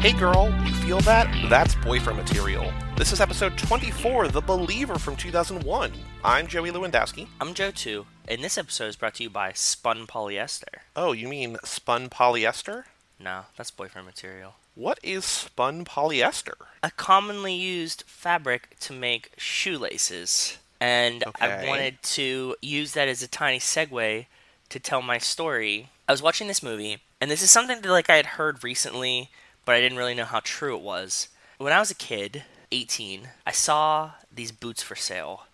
Hey girl, you feel that? That's boyfriend material. This is episode 24, The Believer from 2001. I'm Joey Lewandowski. I'm Joe too, and this episode is brought to you by Spun Polyester. Oh, you mean spun polyester? No, that's boyfriend material. What is spun polyester? A commonly used fabric to make shoelaces. And I wanted to use that as a tiny segue to tell my story. I was watching this movie, and this is something that like I had heard recently, but I didn't really know how true it was. When I was a kid, 18, I saw these boots for sale,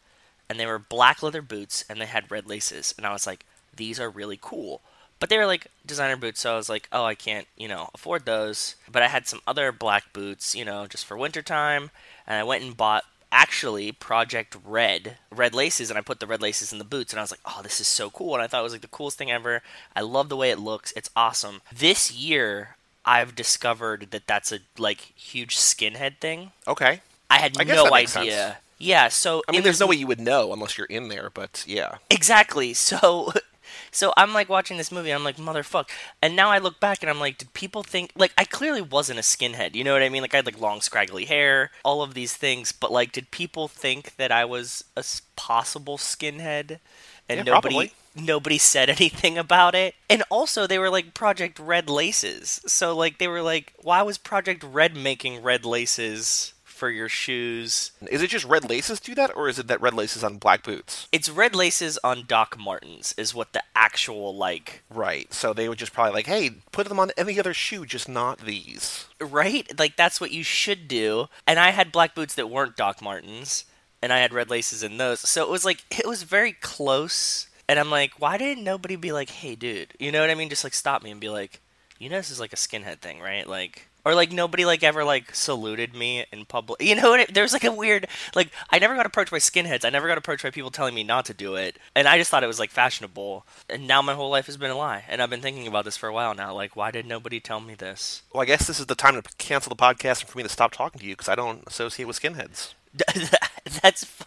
and they were black leather boots, and they had red laces, and I was like, these are really cool. But they were like designer boots, so I was like, oh, I can't, you know, afford those. But I had some other black boots, you know, just for wintertime, and I went and bought actually Product Red red laces, and I put the red laces in the boots, and I was like, oh, this is so cool, and I thought it was like the coolest thing ever. I love the way it looks; it's awesome. This year, I've discovered that that's a like huge skinhead thing. Okay. I had I no idea. sense. Yeah, so I mean, there's this no way you would know unless you're in there, but yeah. Exactly. So so I'm like watching this movie, I'm like, motherfuck. And now I look back and I'm like, did people think like I clearly wasn't a skinhead, you know what I mean? Like I had like long scraggly hair, all of these things, but like did people think that I was a possible skinhead? And Yeah, nobody probably. Nobody said anything about it. And also they were like Product Red laces. So like they were like, why was Product Red making red laces for your shoes? Is it just red laces do that, or is it that red laces on black boots? It's red laces on Doc Martens is what the actual like Right. So they would just probably like, hey, put them on any other shoe, just not these. right? Like that's what you should do. And I had black boots that weren't Doc Martens, and I had red laces in those. So it was like it was very close. And I'm like, why didn't nobody be like, "Hey, dude," you know what I mean? Just like stop me and be like, you know, this is like a skinhead thing, right? Like. Or like nobody like ever like saluted me in public. You know what? I- There's like a weird like I never got approached by skinheads. I never got approached by people telling me not to do it, and I just thought it was like fashionable. And now my whole life has been a lie, and I've been thinking about this for a while now. Like, why did nobody tell me this? Well, I guess this is the time to cancel the podcast and for me to stop talking to you because I don't associate with skinheads. That's f-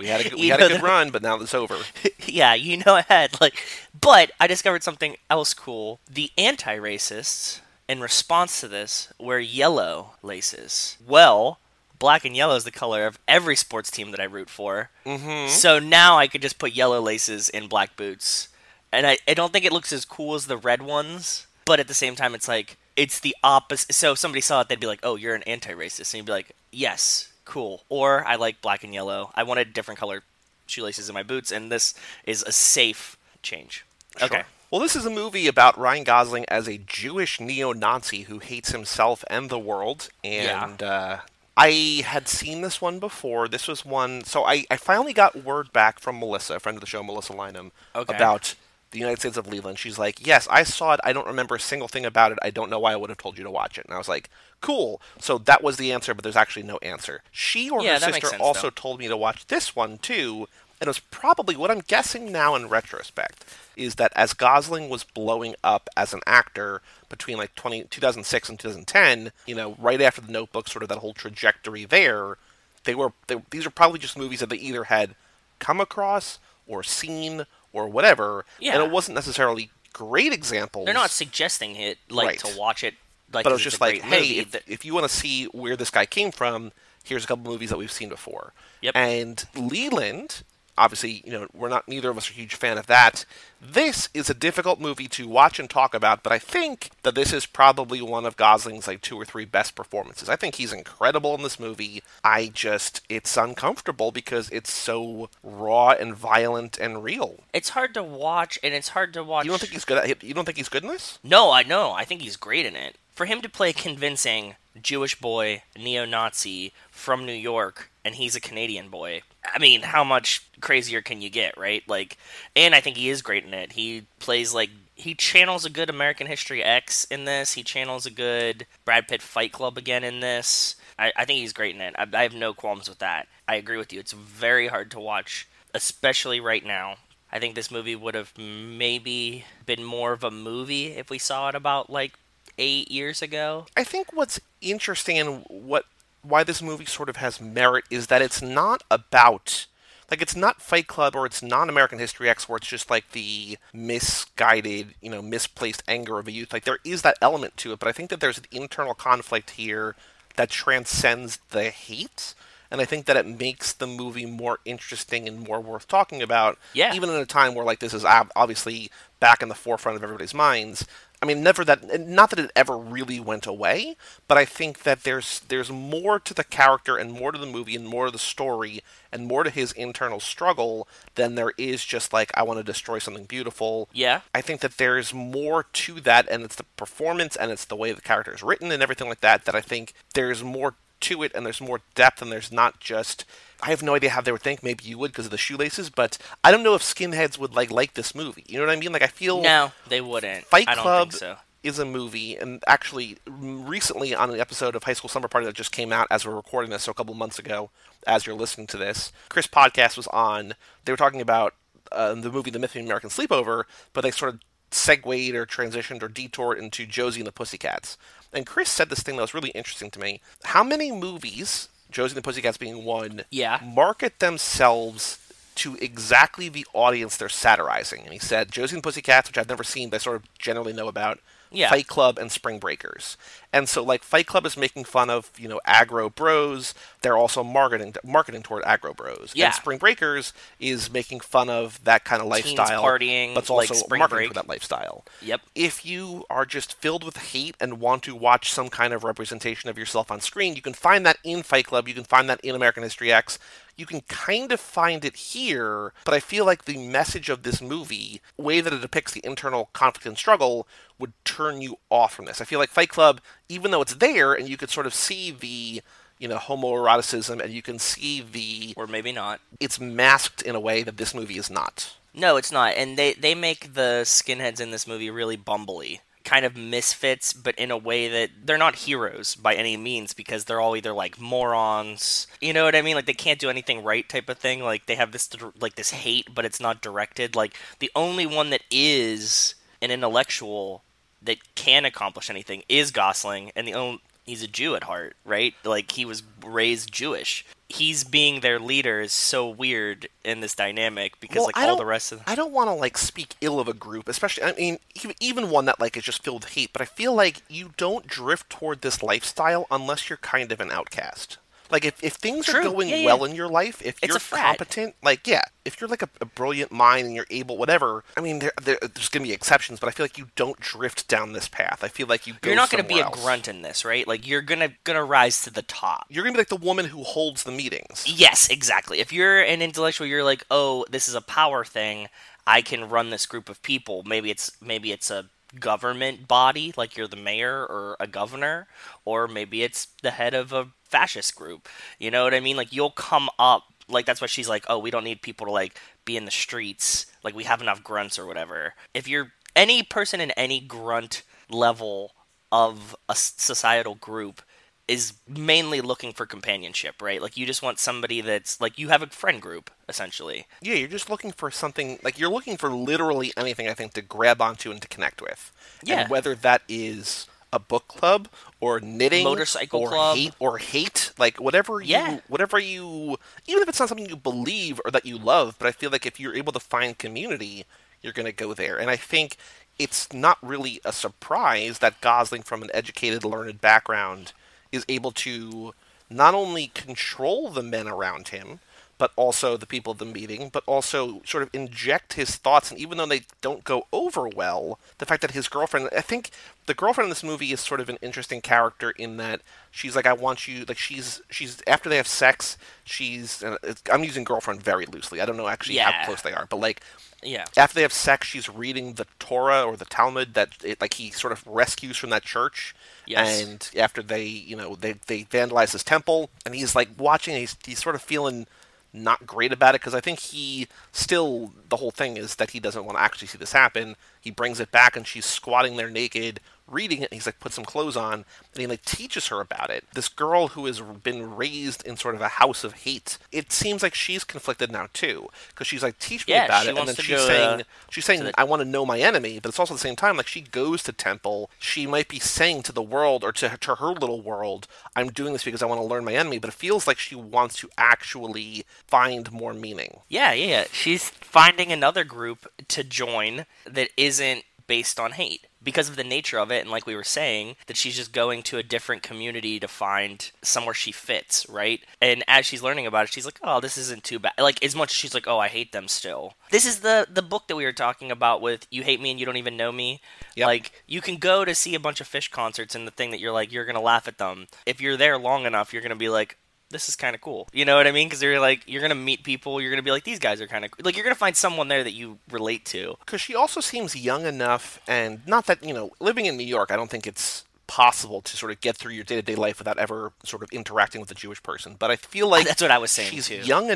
We had a, good- we You had a good that- run, but now it's over. yeah, you know I had like, but I discovered something else cool. The anti-racists, in response to this, wear yellow laces. Well, black and yellow is the color of every sports team that I root for. Mm-hmm. So now I could just put yellow laces in black boots, and I, I don't think it looks as cool as the red ones. But at the same time, it's like it's the opposite. So if somebody saw it, they'd be like, "Oh, you're an anti-racist," and you'd be like, "Yes, cool." Or I like black and yellow. I wanted different color shoelaces in my boots, and this is a safe change. Okay. Well, this is a movie about Ryan Gosling as a Jewish neo-Nazi who hates himself and the world. And uh, I had seen this one before. This was one. So I, I finally got word back from Melissa, a friend of the show, Melissa Lynham, Okay. about the United States of Leland. She's like, "Yes, I saw it. I don't remember a single thing about it. I don't know why I would have told you to watch it." And I was like, "Cool." So that was the answer, but there's actually no answer. She or Yeah, her sister sense, also though. told me to watch this one too, and it was probably what I'm guessing now in retrospect is that as Gosling was blowing up as an actor between like 20, 2006 and 2010, you know, right after The Notebook, sort of that whole trajectory there, they were they, these are probably just movies that they either had come across or seen or whatever, and it wasn't necessarily great examples. They're not suggesting it like Right. to watch it. Like, but it was just like, hey, if, Th- if you want to see where this guy came from, here's a couple movies that we've seen before. Yep. And Leland, obviously, you know, we're not neither of us are a huge fan of that. This is a difficult movie to watch and talk about, but I think that this is probably one of Gosling's like two or three best performances. I think he's incredible in this movie. I just it's uncomfortable because it's so raw and violent and real. it's hard to watch, and it's hard to watch. You don't think he's good at you don't think he's good in this? No, I know. I think he's great in it. For him to play a convincing Jewish boy, neo Nazi from New York, and he's a Canadian boy. I mean, how much crazier can you get, right? Like, and I think he is great in it. He plays like he channels a good American History X in this. He channels a good Brad Pitt Fight Club again in this. I, I think he's great in it. I, I have no qualms with that. I agree with you. It's very hard to watch, especially right now. I think this movie would have maybe been more of a movie if we saw it about like eight years ago. I think what's interesting and what why this movie sort of has merit is that it's not about Like it's not Fight Club or it's non American History X where it's just like the misguided, you know, misplaced anger of a youth. Like there is that element to it, but I think that there's an internal conflict here that transcends the hate. And I think that it makes the movie more interesting and more worth talking about. Yeah. Even in a time where like this is ob- obviously back in the forefront of everybody's minds. I mean, never that. Not that it ever really went away, but I think that there's there's more to the character and more to the movie and more to the story and more to his internal struggle than there is just like I want to destroy something beautiful. Yeah. I think that there's more to that, and it's the performance and it's the way the character is written and everything like that. That I think there's more to it and there's more depth and there's not just I have no idea how they would think. Maybe you would because of the shoelaces, but I don't know if skinheads would like like this movie. You know what I mean? Like I feel No, they wouldn't. Fight Club so. is a movie, and actually, recently on an episode of High School Summer Party that just came out as we're recording this, so a couple months ago, as you're listening to this, Chris Podcast was on. They were talking about uh, the movie The Myth of the American Sleepover, but they sort of segued or transitioned or detoured into Josie and the Pussycats. And Chris said this thing that was really interesting to me. How many movies, Josie and the Pussycats being one, Yeah. market themselves to exactly the audience they're satirizing. And he said Josie and the Pussycats, which I've never seen, but I sort of generally know about. Yeah. Fight Club and Spring Breakers. And so like Fight Club is making fun of, you know, aggro bros. They're also marketing marketing toward aggro bros. Yeah. And Spring Breakers is making fun of that kind of Teens lifestyle. partying, but it's like also Spring marketing Break. for that lifestyle Yep. if you are just filled with hate and want to watch some kind of representation of yourself on screen, you can find that in Fight Club, you can find that in American History X. You can kind of find it here, but I feel like the message of this movie, way that it depicts the internal conflict and struggle, would turn you off from this. I feel like Fight Club, even though it's there and you could sort of see the, you know, homoeroticism and you can see the Or maybe not. it's masked in a way that this movie is not. No, it's not. And they they make the skinheads in this movie really bumbly. Kind of misfits, but in a way that they're not heroes by any means because they're all either like morons. You know what I mean? Like they can't do anything right type of thing. Like they have this like this hate, but it's not directed. Like the only one that is an intellectual that can accomplish anything is Gosling, and the only he's a Jew at heart, right? Like he was raised Jewish. He's being their leader is so weird in this dynamic because Well, like I all the rest of them. I don't want to like speak ill of a group, especially. I mean, even- even one that like is just filled with hate. But I feel like you don't drift toward this lifestyle unless you're kind of an outcast. Like if, if things are going Yeah, yeah. well in your life, if It's you're competent, like yeah, if you're like a, a brilliant mind and you're able, whatever. I mean, there, there, there's going to be exceptions, but I feel like you don't drift down this path. I feel like you you're not going to be a grunt in this, right? Like you're gonna gonna rise to the top. You're going to be like the woman who holds the meetings. Yes, exactly. If you're an intellectual, you're like, oh, this is a power thing. I can run this group of people. Maybe it's maybe it's a government body, like you're the mayor or a governor, or maybe it's the head of a fascist group. You know what I mean? Like you'll come up. Like that's why she's like, oh, we don't need people to like be in the streets. Like we have enough grunts or whatever. If you're any person in any grunt level of a societal group is mainly looking for companionship, right? Like you just want somebody that's like you have a friend group essentially. Yeah, you're just looking for something like you're looking for literally anything I think to grab onto and to connect with. Yeah. And whether that is a book club or knitting Motorcycle or club. hate or hate like whatever you Yeah. whatever you even if it's not something you believe or that you love but i feel like if you're able to find community you're going to go there and i think it's not really a surprise that gosling from an educated learned background is able to not only control the men around him but also the people at the meeting, but also sort of inject his thoughts. And even though they don't go over well, the fact that his girlfriend, I think the girlfriend in this movie is sort of an interesting character in that she's like, I want you, like she's she's after they have sex, she's and it's, I'm using girlfriend very loosely. I don't know actually how close they are, but like Yeah. after they have sex, she's reading the Torah or the Talmud that it, like he sort of rescues from that church. Yes. And after they, you know, they they vandalize his temple, and he's like watching. He's he's sort of feeling not great about it because I think he still the whole thing is that he doesn't want to actually see this happen. He brings it back, and she's squatting there naked, reading it. And he's like, put some clothes on, and he like teaches her about it. This girl who has been raised in sort of a house of hate. It seems like she's conflicted now too, because she's like, teach me Yeah, about it, and then she's go, saying, uh, she's saying, I want to know my enemy, but it's also at the same time like she goes to temple. She might be saying to the world or to to her little world, I'm doing this because I want to learn my enemy, but it feels like she wants to actually find more meaning. Yeah, yeah, yeah. She's finding another group to join that isn't based on hate because of the nature of it and like we were saying that she's just going to a different community to find somewhere she fits right? And as she's learning about it she's like oh this isn't too bad. Like as much as she's like oh i hate them still. This is the the book that we were talking about with you hate me and you don't even know me. Yep. like you can go to see a bunch of Phish concerts and the thing that you're like you're gonna laugh at them. If you're there long enough you're gonna be like this is kind of cool. You know what I mean? Because you're like, you're gonna meet people. You're gonna be like, these guys are kind of like, you're gonna find someone there that you relate to. because she also seems young enough, and not that you know, living in New York, I don't think it's possible to sort of get through your day to day life without ever sort of interacting with a Jewish person. But I feel like That's what I was saying she's too. young Yeah.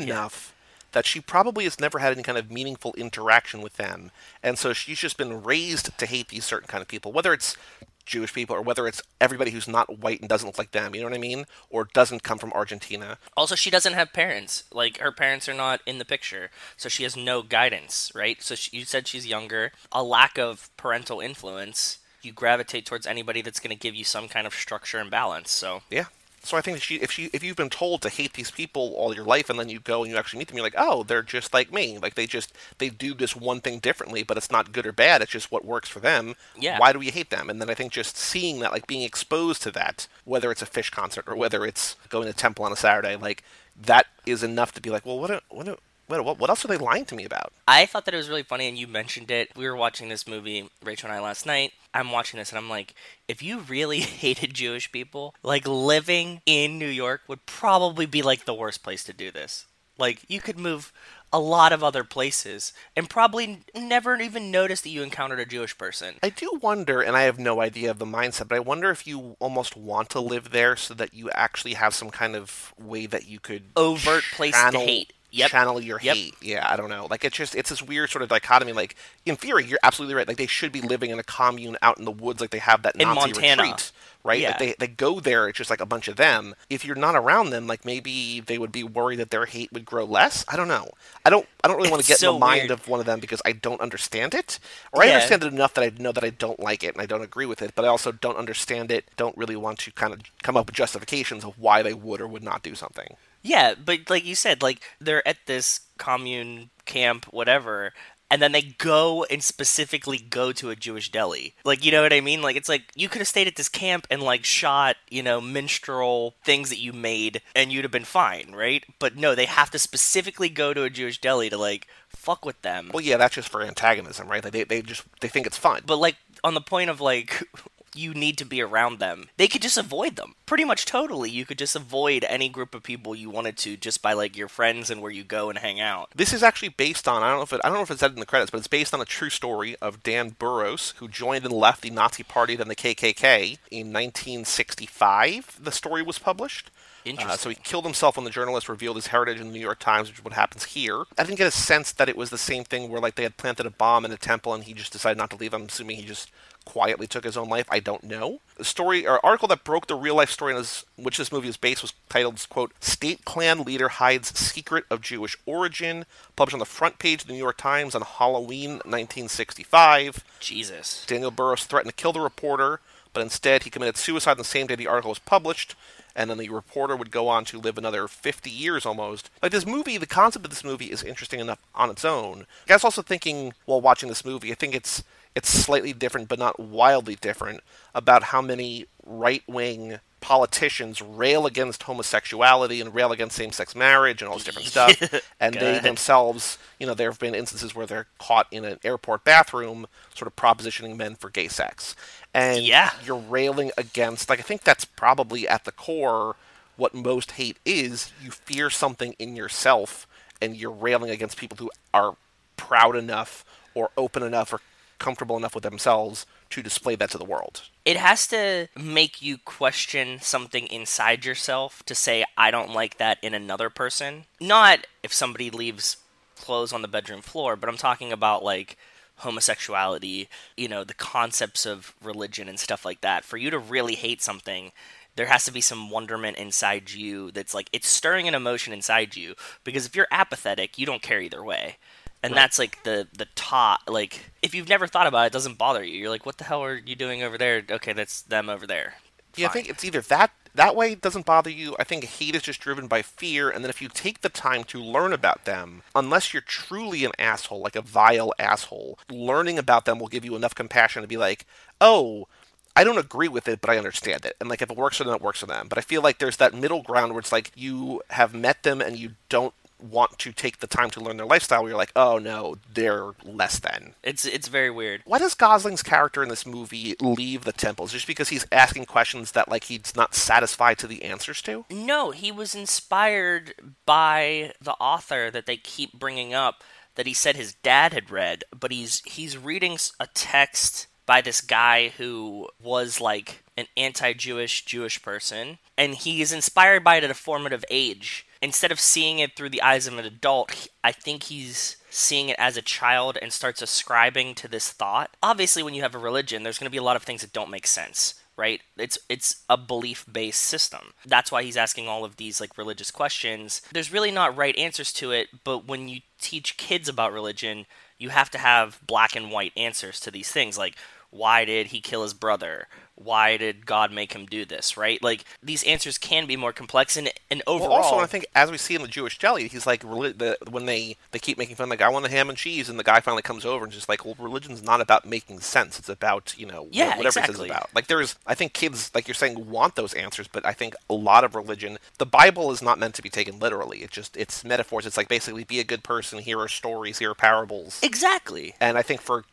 That she probably has never had any kind of meaningful interaction with them, and so she's just been raised to hate these certain kind of people, whether it's Jewish people or whether it's everybody who's not white and doesn't look like them. You know what I mean? Or doesn't come from Argentina. Also, she doesn't have parents. Like her parents are not in the picture, so she has no guidance. Right? So she, you said she's younger. A lack of parental influence. You gravitate towards anybody that's going to give you some kind of structure and balance. So Yeah. So I think that she, if she, if you've been told to hate these people all your life, and then you go and you actually meet them, you're like, oh, they're just like me. Like they just they do this one thing differently, but it's not good or bad. It's just what works for them. Yeah. Why do we hate them? And then I think just seeing that, like being exposed to that, whether it's a Phish concert or whether it's going to temple on a Saturday, like that is enough to be like, well, what, a- what, a- what, what, what else are they lying to me about? I thought that it was really funny, and you mentioned it. We were watching this movie, Rachel and I, last night. I'm watching this, and I'm like, if you really hated Jewish people, like living in New York would probably be like the worst place to do this. Like, you could move a lot of other places and probably never even notice that you encountered a Jewish person. I do wonder, and I have no idea of the mindset, but I wonder if you almost want to live there so that you actually have some kind of way that you could Overt place to hate. Yep. Channel your Yep. hate. Yeah, I don't know. Like it's just it's this weird sort of dichotomy. Like in theory, you're absolutely right. Like they should be living in a commune out in the woods, like they have that In Nazi Montana. retreat, right? Yeah. Like they they go there. It's just like a bunch of them. If you're not around them, like maybe they would be worried that their hate would grow less. I don't know. I don't. I don't really want to get in the mind weird. of one of them because I don't understand it, or I Yeah. understand it enough that I know that I don't like it and I don't agree with it, but I also don't understand it. Don't really want to kind of come up with justifications of why they would or would not do something. Yeah, but like you said, like they're at this commune camp, whatever, and then they go and specifically go to a Jewish deli. Like, you know what I mean? Like, it's like you could have stayed at this camp and like shot, you know, minstrel things that you made, and you'd have been fine, right? But no, they have to specifically go to a Jewish deli to like fuck with them. Well, yeah, that's just for antagonism, right? Like they they just they think it's fun. But like on the point of like you need to be around them. They could just avoid them. Pretty much totally. You could just avoid any group of people you wanted to just by like your friends and where you go and hang out. This is actually based on I don't know if it, I don't know if it's said in the credits, but it's based on a true story of Dan Burros, who joined and left the Nazi Party then the KKK in 1965. The story was published. Uh, Interesting. so he killed himself when the journalist revealed his heritage in the New York Times, which is what happens here. I didn't get a sense that it was the same thing where like they had planted a bomb in a temple and he just decided not to leave. I'm assuming he just quietly took his own life. I don't know. The story or article that broke the real life story on which this movie is based was titled quote State Klan leader hides secret of Jewish origin, published on the front page of the New York Times on Halloween 1965. Jesus. Daniel Burros threatened to kill the reporter, but instead he committed suicide on the same day the article was published. And then the reporter would go on to live another 50 years almost. Like this movie, the concept of this movie is interesting enough on its own. I was also thinking while watching this movie, I think it's it's slightly different, but not wildly different, about how many right wing politicians rail against homosexuality and rail against same sex marriage and all this different stuff. and they themselves, you know, there have been instances where they're caught in an airport bathroom, sort of propositioning men for gay sex. And Yeah. you're railing against, like, I think that's probably at the core what most hate is. You fear something in yourself, and you're railing against people who are proud enough or open enough or comfortable enough with themselves to display that to the world. It has to make you question something inside yourself to say, I don't like that in another person. Not if somebody leaves clothes on the bedroom floor, but I'm talking about like homosexuality, you know, the concepts of religion and stuff like that. For you to really hate something, there has to be some wonderment inside you that's like it's stirring an emotion inside you because if you're apathetic, you don't care either way. And right. that's like the the top like if you've never thought about it, it doesn't bother you. You're like what the hell are you doing over there? Okay, that's them over there. Fine. Yeah, I think it's either that that way it doesn't bother you. I think hate is just driven by fear, and then if you take the time to learn about them, unless you're truly an asshole, like a vile asshole, learning about them will give you enough compassion to be like, oh, I don't agree with it, but I understand it. And like if it works for them, it works for them. But I feel like there's that middle ground where it's like you have met them and you don't want to take the time to learn their lifestyle where you're like, oh no, they're less than. It's it's very weird. Why does Gosling's character in this movie leave the temples? Just because he's asking questions that like he's not satisfied to the answers to? No, he was inspired by the author that they keep bringing up that he said his dad had read, but he's he's reading a text by this guy who was like an anti-Jewish Jewish person, and he is inspired by it at a formative age instead of seeing it through the eyes of an adult, I think he's seeing it as a child and starts ascribing to this thought. Obviously, when you have a religion, there's going to be a lot of things that don't make sense right? It's it's a belief based system. That's why he's asking all of these like religious questions. There's really not right answers to it but when you teach kids about religion you have to have black and white answers to these things like why did he kill his brother why did God make him do this, right? Like these answers can be more complex and and overall. Well, also, I think as we see in the Jewish deli, he's like the, when they they keep making fun, like I want a ham and cheese, and the guy finally comes over and just like, well, religion's not about making sense; it's about you know yeah, whatever exactly. it's about. Like there's, I think kids, like you're saying, want those answers, but I think a lot of religion, the Bible is not meant to be taken literally. It just it's metaphors. It's like basically be a good person. Here are stories. Here are parables. Exactly. And I think for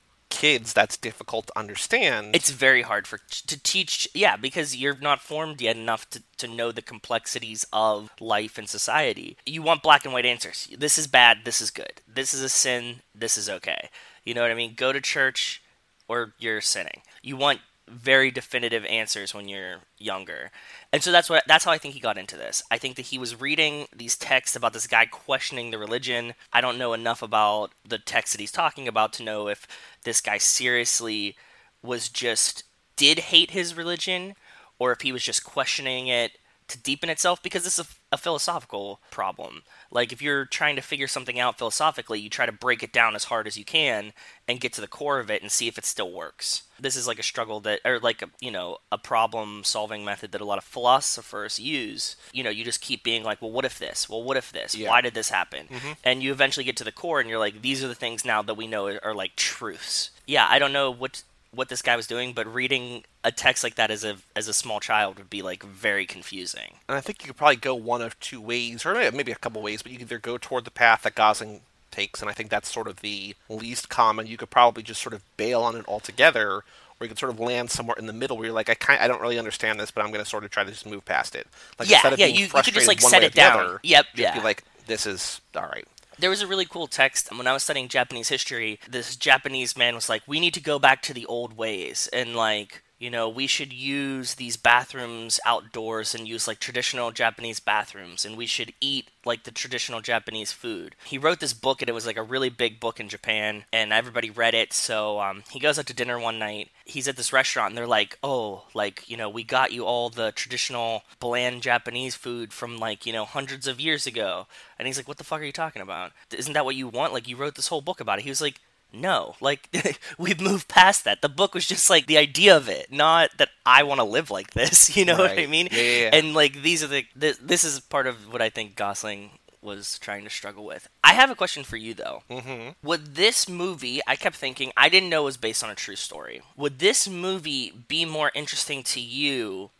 kids that's difficult to understand. It's very hard for to teach yeah because you're not formed yet enough to, to know the complexities of life and society. You want black and white answers. This is bad this is good. This is a sin this is okay. You know what i mean? Go to church or you're sinning. You want very definitive answers when you're younger. And so that's what that's how I think he got into this. I think that he was reading these texts about this guy questioning the religion. I don't know enough about the text that he's talking about to know if this guy seriously was just did hate his religion or if he was just questioning it to deepen itself because it's a, a, philosophical problem. Like if you're trying to figure something out philosophically, you try to break it down as hard as you can and get to the core of it and see if it still works. This is like a struggle that, or like a, you know, a problem solving method that a lot of philosophers use. You know, you just keep being like, well, what if this? Well, what if this? Yeah. Why did this happen? Mm-hmm. And you eventually get to the core and you're like, these are the things now that we know are like truths. Yeah, I don't know what what this guy was doing, but reading a text like that as a as a small child would be like very confusing. And I think you could probably go one of two ways, or maybe a couple ways, but you could either go toward the path that Gosling takes, and I think that's sort of the least common. You could probably just sort of bail on it altogether, or you could sort of land somewhere in the middle where you're like, I kind, I don't really understand this, but I'm going to sort of try to just move past it. Like yeah, yeah, you, you could just like set it down. Other, yep, yeah. Be like, this is all right there was a really cool text and when I was studying Japanese history. This Japanese man was like, "We need to go back to the old ways," and like you know, we should use these bathrooms outdoors and use like traditional Japanese bathrooms, and we should eat like the traditional Japanese food. He wrote this book, and it was like a really big book in Japan, and everybody read it. So um, he goes out to dinner one night. He's at this restaurant, and they're like, "Oh, like you know, we got you all the traditional bland Japanese food from like you know hundreds of years ago." And he's like, "What the fuck are you talking about? Isn't that what you want? Like you wrote this whole book about it." He was like no, like we've moved past that. The book was just like the idea of it, not that I want to live like this. You know right. what I mean? Yeah, yeah, yeah. And like these are the this, this, is part of what I think Gosling was trying to struggle with. I have a question for you though. Mm-hmm. Would this movie? I kept thinking I didn't know it was based on a true story. Would this movie be more interesting to you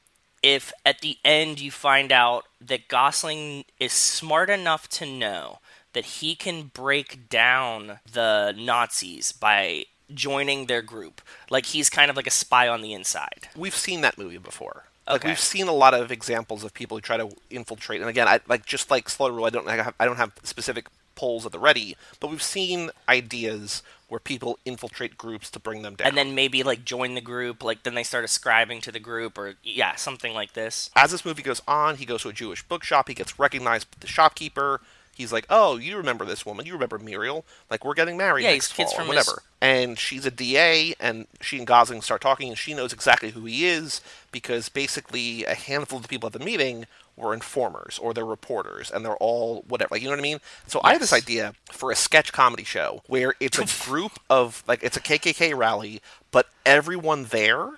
if at the end you find out that Gosling is smart enough to know that he can break down the Nazis by joining their group. Like he's kind of like a spy on the inside. We've seen that movie before. Okay. Like we've seen a lot of examples of people who try to infiltrate. And again, I like just like Slaughter Rule, I don't have, I don't have specific polls at the ready, but we've seen ideas where people infiltrate groups to bring them down. And then maybe like join the group, like then they start ascribing to the group or yeah, something like this. As this movie goes on, he goes to a Jewish bookshop, he gets recognized by the shopkeeper, he's like, "Oh, you remember this woman? You remember Muriel? Like we're getting married Yeah, next fall, or from his- whatever." And she's a DA, and she and Gosling start talking, and she knows exactly who he is because basically a handful of the people at the meeting were informers or they're reporters, and they're all whatever. Like you know what I mean? So I had this idea for a sketch comedy show where it's a group of like it's a KKK rally, but everyone there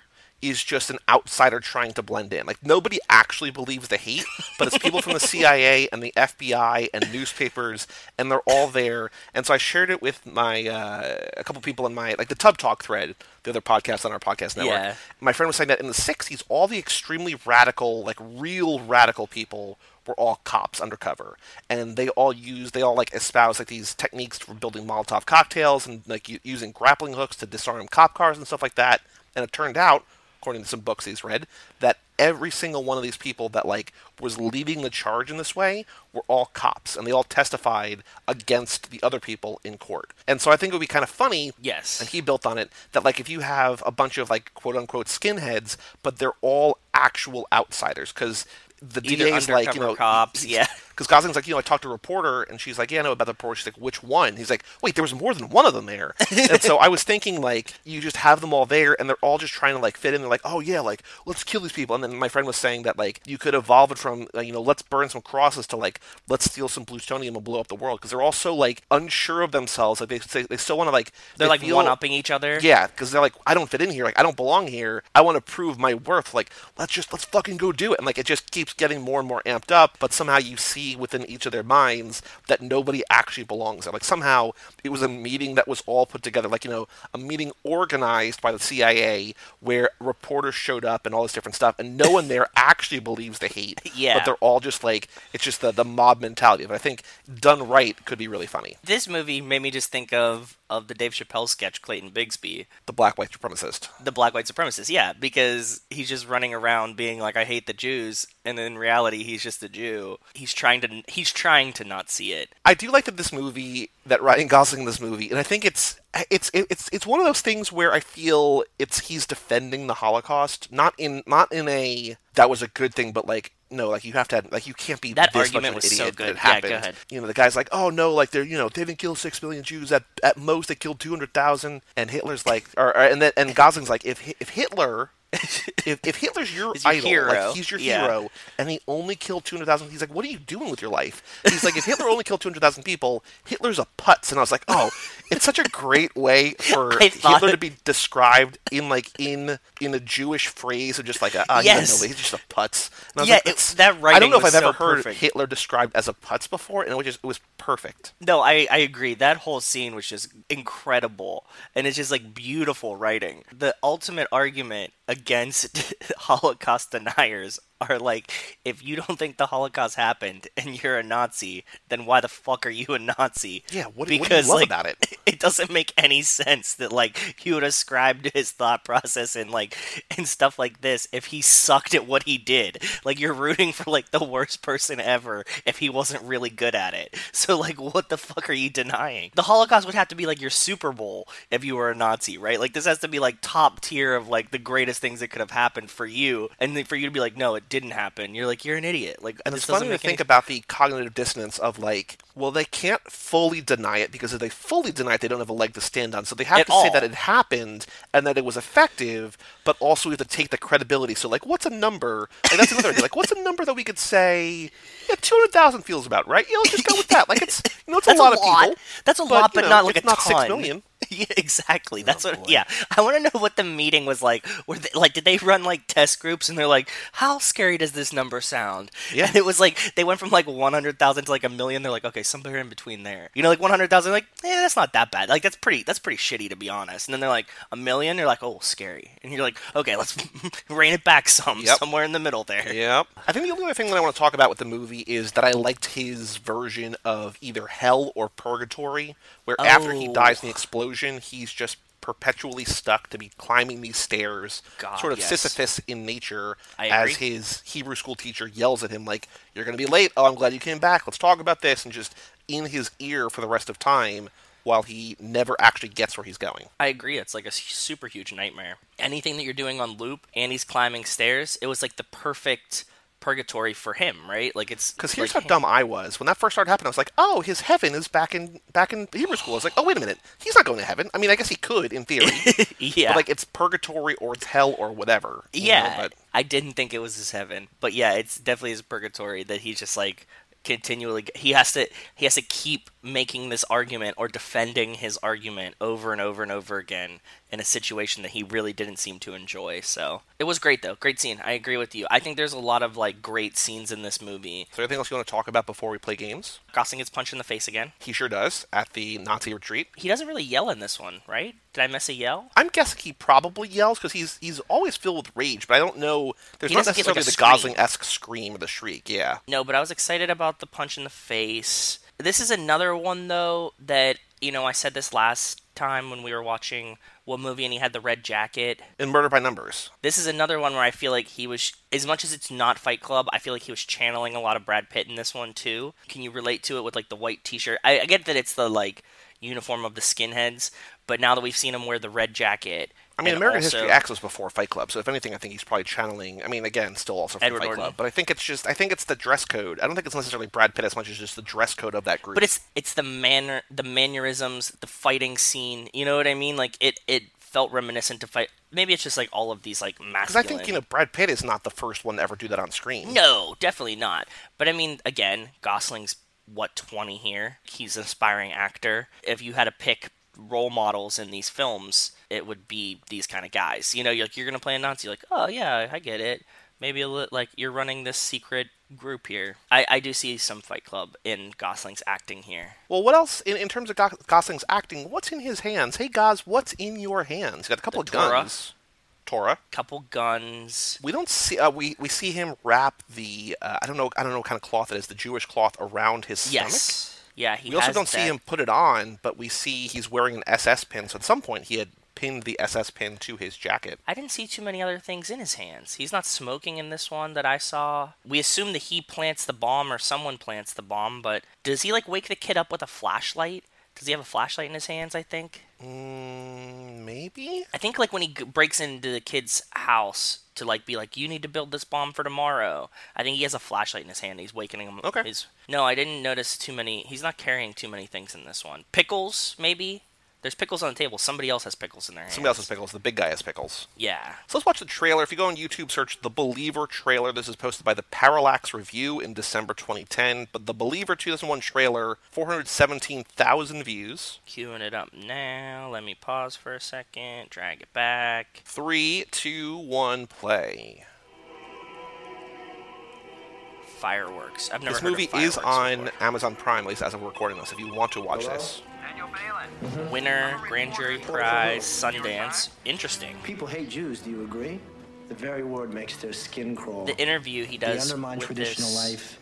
is just an outsider trying to blend in. Like nobody actually believes the hate, but it's people from the CIA and the FBI and newspapers, and they're all there. And so I shared it with my uh, a couple people in my like the Tub Talk thread, the other podcast on our podcast network. Yeah. My friend was saying that in the '60s, all the extremely radical, like real radical people were all cops undercover, and they all use they all like espouse like these techniques for building Molotov cocktails and like u- using grappling hooks to disarm cop cars and stuff like that. And it turned out, according to some books he's read, that every single one of these people that like was leading the charge in this way were all cops, and they all testified against the other people in court. And so I think it would be kind of funny Yes. and he built on it that like if you have a bunch of like quote unquote skinheads but they're all actual outsiders because the Either is like you know cops, yeah. Because Gosling's like you know I talked to a reporter and she's like yeah I know about the report she's like which one he's like wait there was more than one of them there and so I was thinking like you just have them all there and they're all just trying to like fit in they're like oh yeah like let's kill these people and then my friend was saying that like you could evolve it from uh, you know let's burn some crosses to like let's steal some plutonium and blow up the world because they're all so like unsure of themselves like they they, they still want to like They're they like feel- one upping each other. yeah, because they're like, I don't fit in here. Like, I don't belong here. I want to prove my worth. Like, let's just let's fucking go do it. And like, it just keeps getting more and more amped up. But somehow you see within each of their minds that nobody actually belongs there. Like somehow it was a meeting that was all put together. Like you know, a meeting organized by the CIA where reporters showed up and all this different stuff, and no one there actually believes the hate. Yeah. But they're all just like it's just the the mob mentality. But I think done right could be really funny. This movie made me just think of of the Dave Chappelle sketch Clayton Bigsby, The black white supremacist. the black white supremacist. Yeah, because he's just running around being like, "I hate the Jews," and in reality, he's just a Jew. He's trying to he's trying to not see it. I do like that this movie that Ryan Gosling in this movie, and I think it's it's it's it's one of those things where I feel it's he's defending the Holocaust, not in not in a that was a good thing, but like no, like you have to like you can't be That argument was so good. Yeah, go ahead. You know, the guy's like, oh no, like they're you know they didn't kill six million Jews at at most they killed two hundred thousand, and Hitler's like, or, or and then and Gosling's like, if if Hitler. if, if Hitler's your Is idol, hero. like he's your Yeah. hero, and he only killed 200,000. He's like, what are you doing with your life? He's like, if Hitler only killed 200,000 people, Hitler's a putz. And I was like, oh, it's such a great way for Hitler to be described in like in in a Jewish phrase of just like, a, uh, Yes. he's just a putz. And I was Yeah, like, it's- that I don't know if I've ever heard perfect. Hitler described as a putz before, and it was just it was perfect. No, I, I agree. That whole scene was just incredible. And it's just like beautiful writing. The ultimate argument against Holocaust deniers are like, if you don't think the Holocaust happened and you're a Nazi, then why the fuck are you a Nazi? Yeah, what do- what do you love like, about it? It doesn't make any sense that like you would ascribe to his thought process and like and stuff like this if he sucked at what he did. Like you're rooting for like the worst person ever if he wasn't really good at it. So like what the fuck are you denying? The Holocaust would have to be like your Super Bowl if you were a Nazi, right? Like this has to be like top tier of like the greatest things that could have happened for you and then for you to be like no, it didn't happen. You're like you're an idiot. Like And it's funny to make any think about the cognitive dissonance of like, well, they can't fully deny it because if they fully deny it, they don't have a leg to stand on. So they have At to say that it happened and that it was effective, but also we have to take the credibility. So like, what's a number? Like that's another idea. Like, what's a number that we could say? Yeah, two hundred thousand feels about right. Yeah, let's just go with that. Like it's you know it's a lot a of lot. people. That's a but, lot, you but know, not like it's a not ton. six million. Yeah, exactly. That's oh, what. boy. Yeah, I want to know what the meeting was like. Were they, like, did they run like test groups and they're like, "How scary does this number sound?" Yeah. and it was like they went from like one hundred thousand to like a million. They're like, "Okay, somewhere in between there." You know, like one hundred thousand. Like, yeah, that's not that bad. Like, that's pretty. That's pretty shitty to be honest. And then they're like a million. They're like, "Oh, scary." And you're like, "Okay, let's rein it back some. Yep. Somewhere in the middle there." Yep. I think the only other thing that I want to talk about with the movie is that I liked his version of either hell or purgatory, where after he Oh. dies in the explosion, he's just perpetually stuck to be climbing these stairs, God, sort of yes. Sisyphus in nature, as his Hebrew school teacher yells at him like, "You're going to be late. Oh, I'm glad you came back. Let's talk about this," and just in his ear for the rest of time. While he never actually gets where he's going. I agree. It's like a super huge nightmare. Anything that you're doing on loop and he's climbing stairs, it was like the perfect purgatory for him, right? Like it's Because here's like, how dumb I was when that first started happening. I was like, "Oh, his heaven is back in back in Hebrew school." I was like, "Oh, wait a minute, he's not going to heaven." I mean, I guess he could in theory, yeah, but like it's purgatory or it's hell or whatever. you know, yeah. but I didn't think it was his heaven, but yeah, it's definitely his purgatory that he's just like continually he has to he has to keep making this argument or defending his argument over and over and over again in a situation that he really didn't seem to enjoy so it was great though great scene i agree with you i think there's a lot of like great scenes in this movie so anything else you want to talk about before we play games? gosling gets punched in the face again He sure does at the Nazi retreat. he doesn't really yell in this one right did i miss a yell I'm guessing he probably yells because he's he's always filled with rage, but I don't know. There's He not doesn't like, necessarily the. Gosling esque scream or the shriek. Yeah, No, but I was excited about the punch in the face. This is another one though that you know I said this last time when we were watching what movie and he had the red jacket. in Murder by Numbers. This is another one where I feel like he was as much as it's not Fight Club, I feel like he was channeling a lot of Brad Pitt in this one too. Can you relate to it with like the white t-shirt? I, I get that it's the like uniform of the skinheads, but now that we've seen him wear the red jacket, I mean, and American also- History X was before Fight Club, so if anything, I think he's probably channeling. I mean, again, still also from Edward Fight Norton. Club, but I think it's just I think it's the dress code. I don't think it's necessarily Brad Pitt as much as just the dress code of that group. But it's it's the manner, the mannerisms, the fighting scene. You know what I mean? Like it it felt reminiscent to fight. Maybe it's just like all of these like masculine. because I think you know Brad Pitt is not the first one to ever do that on screen. No, definitely not. But I mean, again, Gosling's what twenty here. He's an aspiring actor. If you had to pick role models in these films, it would be these kind of guys. You know, you're, like you're gonna play a Nazi. Like, oh yeah, I get it. Maybe a li- like you're running this secret group here. I, I do see some Fight Club in Gosling's acting here. Well, what else in, in terms of Go- Gosling's acting? What's in his hands? Hey, guys, what's in your hands? He's got a couple The of Torah. guns. Torah. Couple guns. We don't see. Uh, we we see him wrap the. Uh, I don't know. I don't know what kind of cloth it is. The Jewish cloth around his stomach. Yes. Yeah, he We also don't see him put it on, but we see he's wearing an SS pin. So at some point he had pinned the SS pin to his jacket. I didn't see too many other things in his hands. He's not smoking in this one that I saw. We assume that he plants the bomb or someone plants the bomb, but does he like wake the kid up with a flashlight? Does he have a flashlight in his hands? I think. Mm, maybe. I think like when he g- breaks into the kid's house to like be like, "You need to build this bomb for tomorrow." I think he has a flashlight in his hand. He's wakening him. Okay. No, I didn't notice too many. He's not carrying too many things in this one. Pickles, maybe. There's pickles on the table. Somebody else has pickles in their hands. Somebody else has pickles. The big guy has pickles. Yeah. So let's watch the trailer. If you go on YouTube, search The Believer trailer. This is posted by the Parallax Review in December 2010. But The Believer 2001 trailer, 417,000 views. Queuing it up now. Let me pause for a second. Drag it back. Three, two, one, play. Fireworks. I've never This heard movie of is on before. Amazon Prime, at least as of recording this. If you want to watch this, Mm-hmm. Winner, Grand Jury Prize, Sundance. Interesting. People hate Jews, do you agree? The very word makes their skin crawl. The interview he they does undermine with traditional this. life.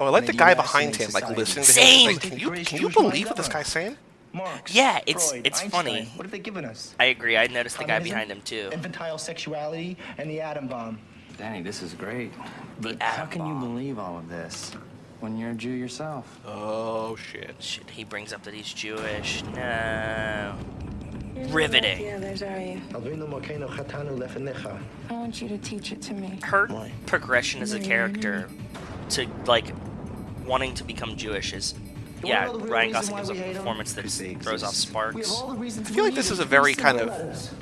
oh, I like the the guy US behind and him, like listening to Same. him. Like, can you can you believe what this guy's saying? Marx, Yeah, it's- Freud, it's Einstein, funny. What have they given us? I agree. I noticed the guy behind him too. Infantile sexuality and the atom bomb. Danny, this is great. But how atom can you believe all of this when you're a Jew yourself? Oh shit! Shit, he brings up that he's Jewish. No. Riveting. The others, are you? Alvino Moreno Chatanu Lefenecha. I want you to teach it to me. Her Why? progression as a character to like wanting to become Jewish is yeah. know the real Ryan Gosling gives a we hate 'em? performance that throws off sparks. I feel like this is a very kind of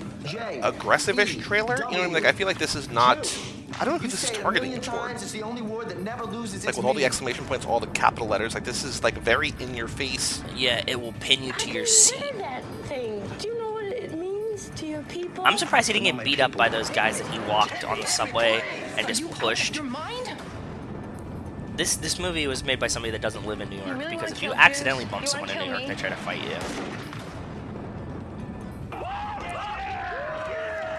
aggressive-ish trailer. You know what I mean? Like I feel like this is not. I don't know who this is targeting toward. It's the only word that never loses Like with all the exclamation points, all the capital letters. Like this is like very in your face. Yeah, it will pin you to your seat. Say that thing. Do you know what it means to your people? I'm surprised he didn't get beat up by those guys that he walked on the subway and just pushed. This this movie was made by somebody that doesn't live in New York really because if you accidentally bump someone in New kill York, they try to fight you.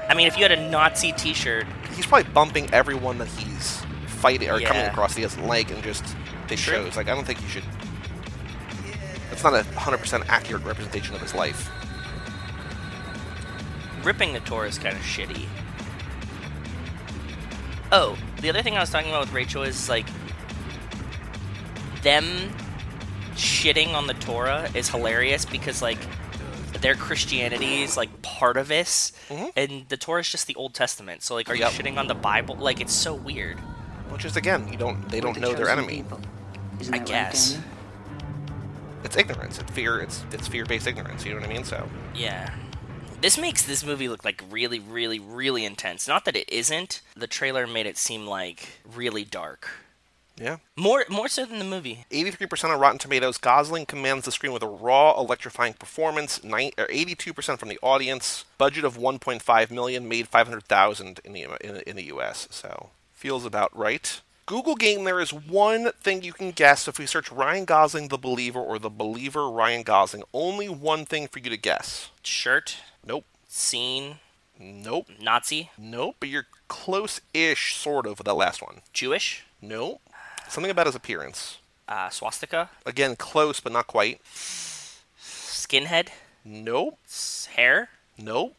I mean, if you had a Nazi T-shirt, He's probably bumping everyone that he's fighting or coming across. He doesn't like, and just it True. shows. Like I don't think you should. That's not a hundred percent accurate representation of his life. ripping the Torah is kind of shitty. Oh, the other thing I was talking about with Rachel is like them shitting on the Torah is hilarious because like their Christianity is like part of this, Mhm. and the Torah is just the Old Testament. So like, are Yep. you shitting on the Bible? Like, it's so weird. which is again, you don't they don't the know their enemy. Isn't I right, guess. Daniel? It's ignorance. It's fear. It's it's fear based ignorance. You know what I mean? So Yeah. This makes this movie look like really, really, really intense. Not that it isn't. The trailer made it seem like really dark. Yeah. More, more so than the movie. 83% on Rotten Tomatoes. Gosling commands the screen with a raw, electrifying performance. 82% from the audience. Budget of 1.5 million, made 500,000 in the in, in the U.S. So feels about right. Google game. There is one thing you can guess if we search Ryan Gosling, the Believer, or the Believer Ryan Gosling. Only one thing for you to guess. Shirt, Nope. scene, Nope. Nazi, Nope. But you're close-ish, sort of, with that last one. Jewish, Nope. Something about his appearance. uh, swastika, Again, close, but not quite. skinhead, Nope. s- hair. Nope.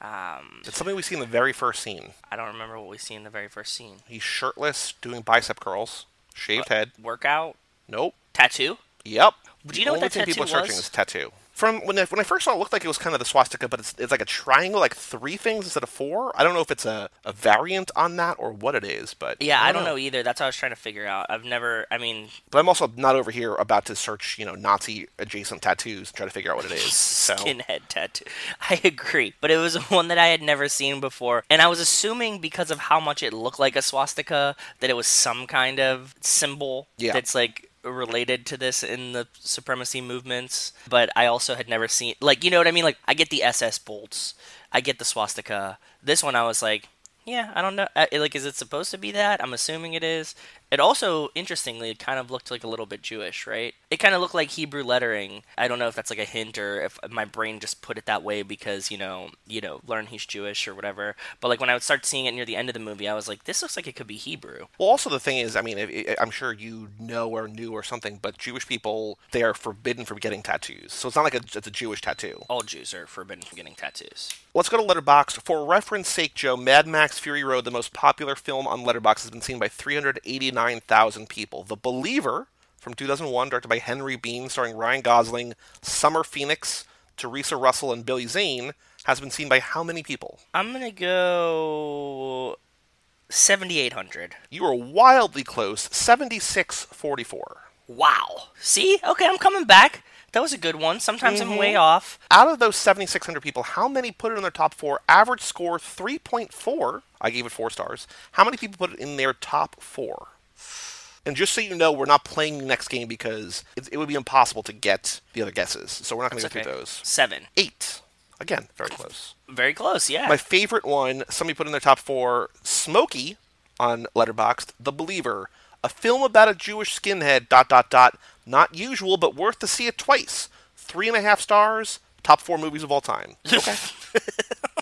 Um, It's something we see in the very first scene. I don't remember what we see in the very first scene. He's shirtless, doing bicep curls, shaved head. Workout, Nope. tattoo. Yep. Do you know what that thing people are tattoo searching was? is tattoo. From when I, when I first saw it, it looked like it was kind of the swastika, but it's, it's like a triangle, like three things instead of four. I don't know if it's a, a variant on that or what it is, but Yeah, I don't know either. That's what I was trying to figure out. I've never. I mean, But I'm also not over here about to search, you know, Nazi adjacent tattoos and try to figure out what it is. So skinhead tattoo. I agree, but it was one that I had never seen before, and I was assuming because of how much it looked like a swastika that it was some kind of symbol Yeah. that's like related to this in the supremacy movements. But I also had never seen like you know what I mean. Like I get the SS bolts, I get the swastika. This one I was like. Yeah, I don't know. Uh, Like, is it supposed to be that? I'm assuming it is. It also, interestingly, kind of looked like a little bit Jewish, right? It kind of looked like Hebrew lettering. I don't know if that's like a hint or if my brain just put it that way because you know, you know, learn he's Jewish or whatever. But like when I would start seeing it near the end of the movie, I was like, this looks like it could be Hebrew. Well, also the thing is, I mean, if, I'm sure you know or knew or something, but Jewish people they are forbidden from getting tattoos, so it's not like a, it's a Jewish tattoo. All Jews are forbidden from getting tattoos. Let's go to Letterboxd. For reference sake, Joe, Mad Max Fury Road, the most popular film on Letterboxd, has been seen by 389,000 people. The Believer from 2001, directed by Henry Bean, starring Ryan Gosling, Summer Phoenix, Theresa Russell, and Billy Zane, has been seen by how many people? I'm gonna go seventy eight hundred. You are wildly close, 7644. Wow. See? Okay, I'm coming back. That was a good one. Sometimes I'm mm-hmm. way off. Out of those 7,600 people, how many put it in their top four? Average score 3.4. I gave it four stars. How many people put it in their top four? And just so you know, we're not playing the next game because it, it would be impossible to get the other guesses. So we're not going to go okay. through those. Seven. Eight. Again, very close. Very close, yeah. My favorite one, somebody put in their top four, Smokey on Letterboxd, The Believer, a film about a Jewish skinhead, dot, dot, dot, not usual, but worth to see it twice. Three and a half stars, top four movies of all time. Okay.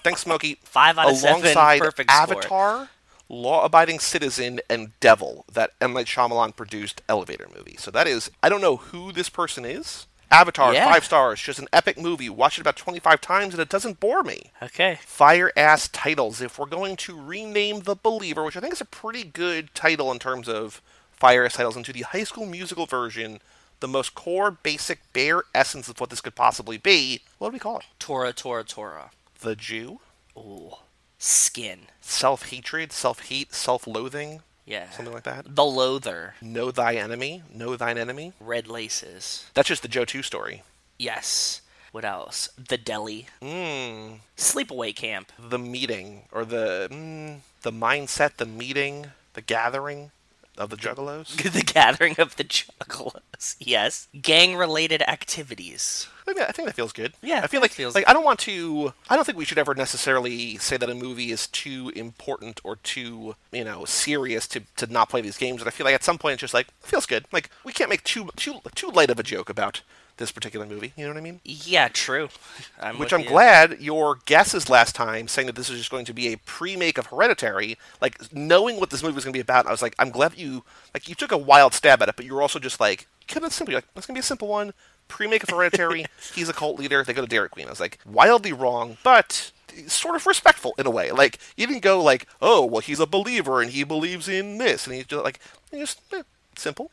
Thanks, Smokey. Five out of seven, Alongside perfect score. Law Abiding Citizen, and Devil, that M. Night Shyamalan produced elevator movie. So that is, I don't know who this person is. Avatar, Yeah. five stars, just an epic movie. Watched it about 25 times and it doesn't bore me okay. fire ass titles. If we're going to rename The Believer, which I think is a pretty good title in terms of fire ass titles, into the high school musical version, the most core, basic, bare essence of what this could possibly be, what do we call it? Torah, Torah, Torah. The Jew? Ooh. Skin. Self hatred, self hate, self loathing, Yeah. something like that. The Loather. Know thy enemy, know thine enemy. Red Laces. That's just the Joe 2 story. Yes. What else? The Deli. Mmm. Sleepaway Camp. The meeting, or the, mm, the mindset, the meeting, the gathering of the juggalos. the Gathering of the Juggalos. Yes. Gang related activities. I, mean, I think that feels good. Yeah, I feel that like feels- like I don't want to. I don't think we should ever necessarily say that a movie is too important or too you know serious to, to not play these games. And I feel like at some point it's just like it feels good. Like we can't make too too too light of a joke about this particular movie. You know what I mean? Yeah, true. I'm Which I'm you. glad your guesses last time saying that this is just going to be a pre-make of Hereditary, like knowing what this movie was going to be about, I was like, I'm glad that you like you took a wild stab at it, but you were also just like, kept it simple. You're like, it's going to be a simple one. Pre-make of Hereditary. he's a cult leader. They go to Dairy Queen. I was like, wildly wrong, but sort of respectful in a way. Like you didn't go like, oh, well, he's a believer and he believes in this, and he's just like, just eh, simple.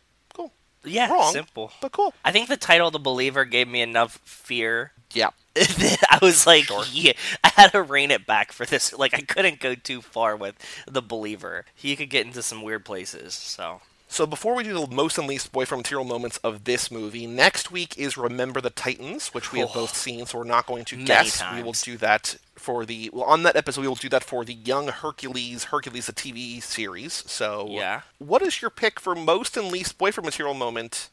Yeah, Wrong, simple. but cool. I think the title The Believer gave me enough fear Yeah. I was like, Sure. yeah, I had to rein it back for this. Like, I couldn't go too far with the believer. He could get into some weird places. So, So before we do the most and least boyfriend material moments of this movie, next week is Remember the Titans, which we have both seen, so we're not going to guess. We will do that for the well on that episode we will do that for the Young Hercules Hercules the TV series. So Yeah. what is your pick for most and least boyfriend material moment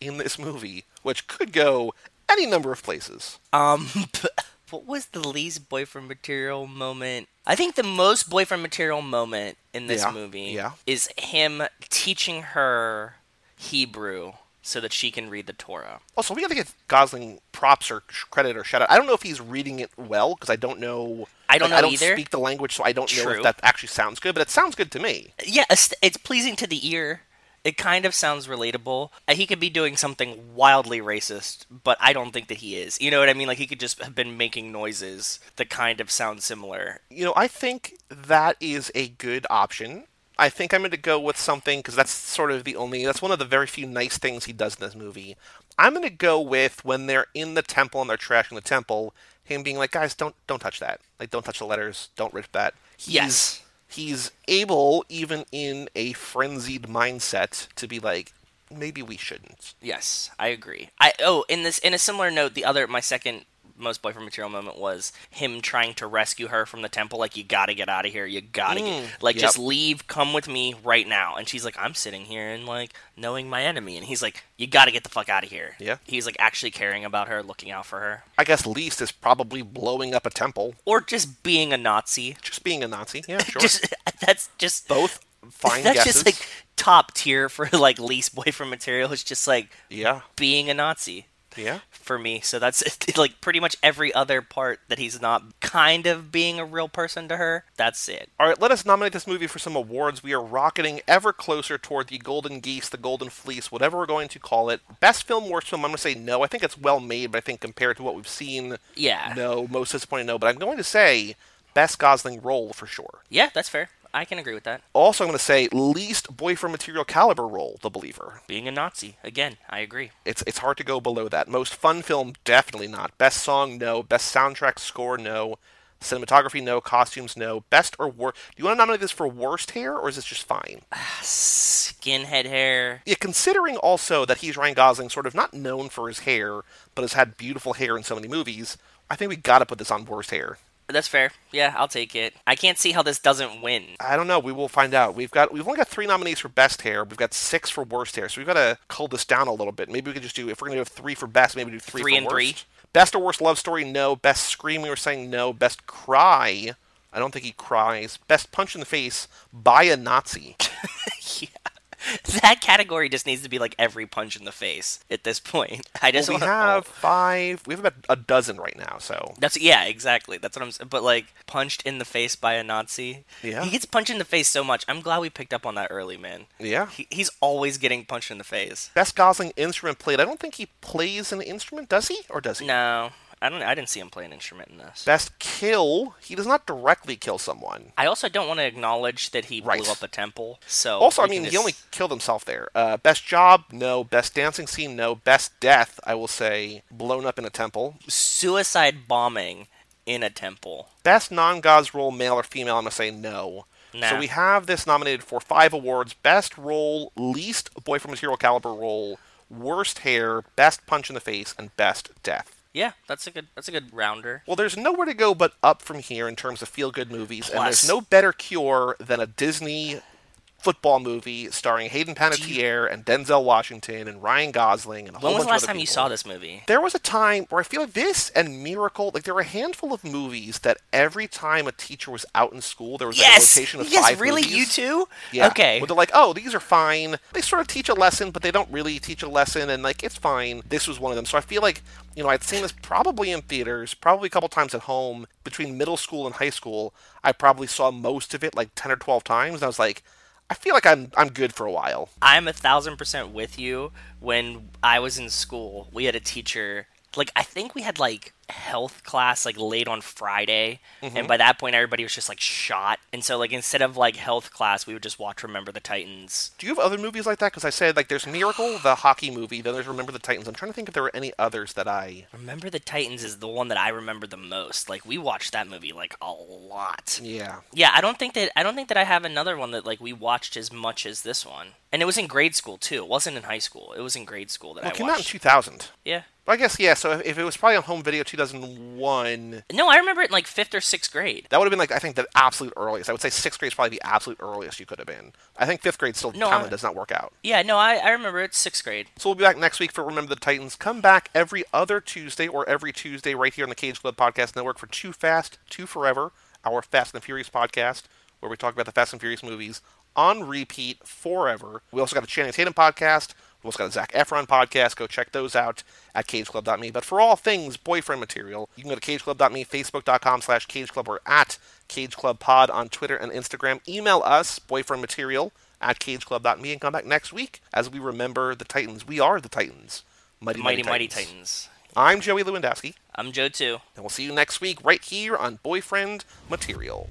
in this movie, which could go any number of places? um, what was the least boyfriend material moment? I think the most boyfriend material moment in this Yeah, movie yeah. is him teaching her Hebrew so that she can read the Torah. Also, we got to give Gosling props or credit or shout out. I don't know if he's reading it well because I don't know. I don't like, I don't either. speak the language, so I don't know if that actually sounds good. But it sounds good to me. yeah, it's pleasing to the ear. It kind of sounds relatable. Uh, He could be doing something wildly racist, but I don't think that he is. You know what I mean? Like he could just have been making noises that kind of sound similar. You know, I think that is a good option. I think I'm going to go with something because that's sort of the only. That's one of the very few nice things he does in this movie. I'm going to go with when they're in the temple and they're trashing the temple. Him being like, guys, don't don't touch that. Like, don't touch the letters. Don't rip that. He's, Yes. He's able, even in a frenzied mindset, to be like, maybe we shouldn't. Yes, I agree. I oh, in this in a similar note, the other my second most boyfriend material moment was him trying to rescue her from the temple. Like, you gotta get out of here. You gotta get mm, like yep. just leave. Come with me right now. And she's like, I'm sitting here and like knowing my enemy. And he's like, you gotta get the fuck out of here. Yeah. He's like actually caring about her, looking out for her, I guess least is probably blowing up a temple. or just being a Nazi. Just being a Nazi. Yeah, sure. Just that's just Both fine that's guesses. just like top tier for like least boyfriend material. It's just like yeah, being a Nazi. yeah. For me. So that's like pretty much every other part that he's not kind of being a real person to her. That's it. All right, let us nominate this movie for some awards. We are rocketing ever closer toward the Golden Geese, the Golden Fleece, whatever we're going to call it. Best film, worst film, I'm going to say no. I think it's well made, but I think compared to what we've seen, Yeah. no. Most disappointing, no. But I'm going to say best Gosling role for sure. Yeah, that's fair. I can agree with that. Also, I'm going to say least boyfriend material caliber role, The Believer. Being a Nazi, again, I agree. It's it's hard to go below that. Most fun film, definitely not. Best song, no. Best soundtrack score, no. Cinematography, no. Costumes, no. Best or worst? Do you want to nominate this for worst hair, or is this just fine? Ah, skinhead hair. Yeah, considering also that he's Ryan Gosling, sort of not known for his hair, but has had beautiful hair in so many movies, I think we gotta put this on worst hair. That's fair. Yeah, I'll take it. I can't see how this doesn't win. I don't know. We will find out. We've got we've only got three nominees for best hair. We've got six for worst hair, so we've got to cull this down a little bit. Maybe we could just do if we're gonna do three for best, maybe do three, Three for and worst. three? Best or worst love story, no. Best scream, we were saying no. Best cry, I don't think he cries. Best punch in the face by a Nazi. That category just needs to be like every punch in the face at this point. I just Well, we want have five. We have about a dozen right now. So That's yeah, exactly. That's what I'm saying. But like punched in the face by a Nazi. Yeah. He gets punched in the face so much. I'm glad we picked up on that early, man. yeah. He, he's always getting punched in the face. Best Gosling instrument played. I don't think he plays an instrument, does he? Or does he? No, I don't. I didn't see him play an instrument in this. Best kill. He does not directly kill someone. I also don't want to acknowledge that he Right. blew up a temple. So Also, I mean, can he only killed himself there. Uh, best job, no. Best dancing scene, no. Best death, I will say, blown up in a temple. suicide bombing in a temple. Best non-God's role, male or female, I'm gonna say no. Nah. So we have this nominated for five awards: best role, least boyfriend material caliber role, worst hair, best punch in the face, and best death. Yeah, that's a good. That's a good rounder. Well, there's nowhere to go but up from here in terms of feel good movies, and there's no better cure than a Disney football movie starring Hayden Panettiere and Denzel Washington and Ryan Gosling and a whole When was the last time you saw this movie? There was a time where I feel like this and Miracle, like there were a handful of movies that every time a teacher was out in school, there was like Yes. a rotation of yes, five really, movies. you too? Yeah. Okay. Where they're like, oh, these are fine. They sort of teach a lesson, but they don't really teach a lesson, and like it's fine. This was one of them. So I feel like, you know, I'd seen this probably in theaters, probably a couple times at home. Between middle school and high school, I probably saw most of it like ten or twelve times. And I was like, I feel like I'm I'm good for a while. I'm a thousand percent with you. When I was in school, we had a teacher. Like I think we had like health class like late on Friday, Mm-hmm. and by that point everybody was just like shot. And so like instead of like health class, we would just watch Remember the Titans. Do you have other movies like that? Because I said like there's Miracle, the hockey movie. Then there's Remember the Titans. I'm trying to think if there were any others that I. Remember the Titans is the one that I remember the most. Like we watched that movie like a lot. Yeah. Yeah, I don't think that I don't think that I have another one that like we watched as much as this one. And it was in grade school too. It wasn't in high school. It was in grade school that Well, I came out in 2000. yeah. But I guess yeah. So if, if it was probably on home video 2001, No, I remember it in like fifth or sixth grade. that would have been like I think the absolute earliest. I would say sixth grade is probably the absolute earliest you could have been. I think fifth grade still No, kind of does not work out. Yeah, no, I, I remember it sixth grade. So we'll be back next week for Remember the Titans. Come back every other Tuesday or every Tuesday right here on the Cage Club Podcast Network for Too Fast, Too Forever, our Fast and the Furious podcast, where we talk about the Fast and Furious movies on repeat forever. We also got a Channing Tatum podcast. We also got a Zac Efron podcast. Go check those out at cageclub.me. But for all things boyfriend material, you can go to cageclub.me, facebook.com slash cageclub, or at cageclubpod on Twitter and Instagram. Email us, boyfriend material, at cageclub.me, and come back next week as we remember the Titans. We are the Titans. Mighty, Mighty Mighty Titans. I'm Joey Lewandowski, I'm Joe too. and we'll see you next week right here on Boyfriend Material.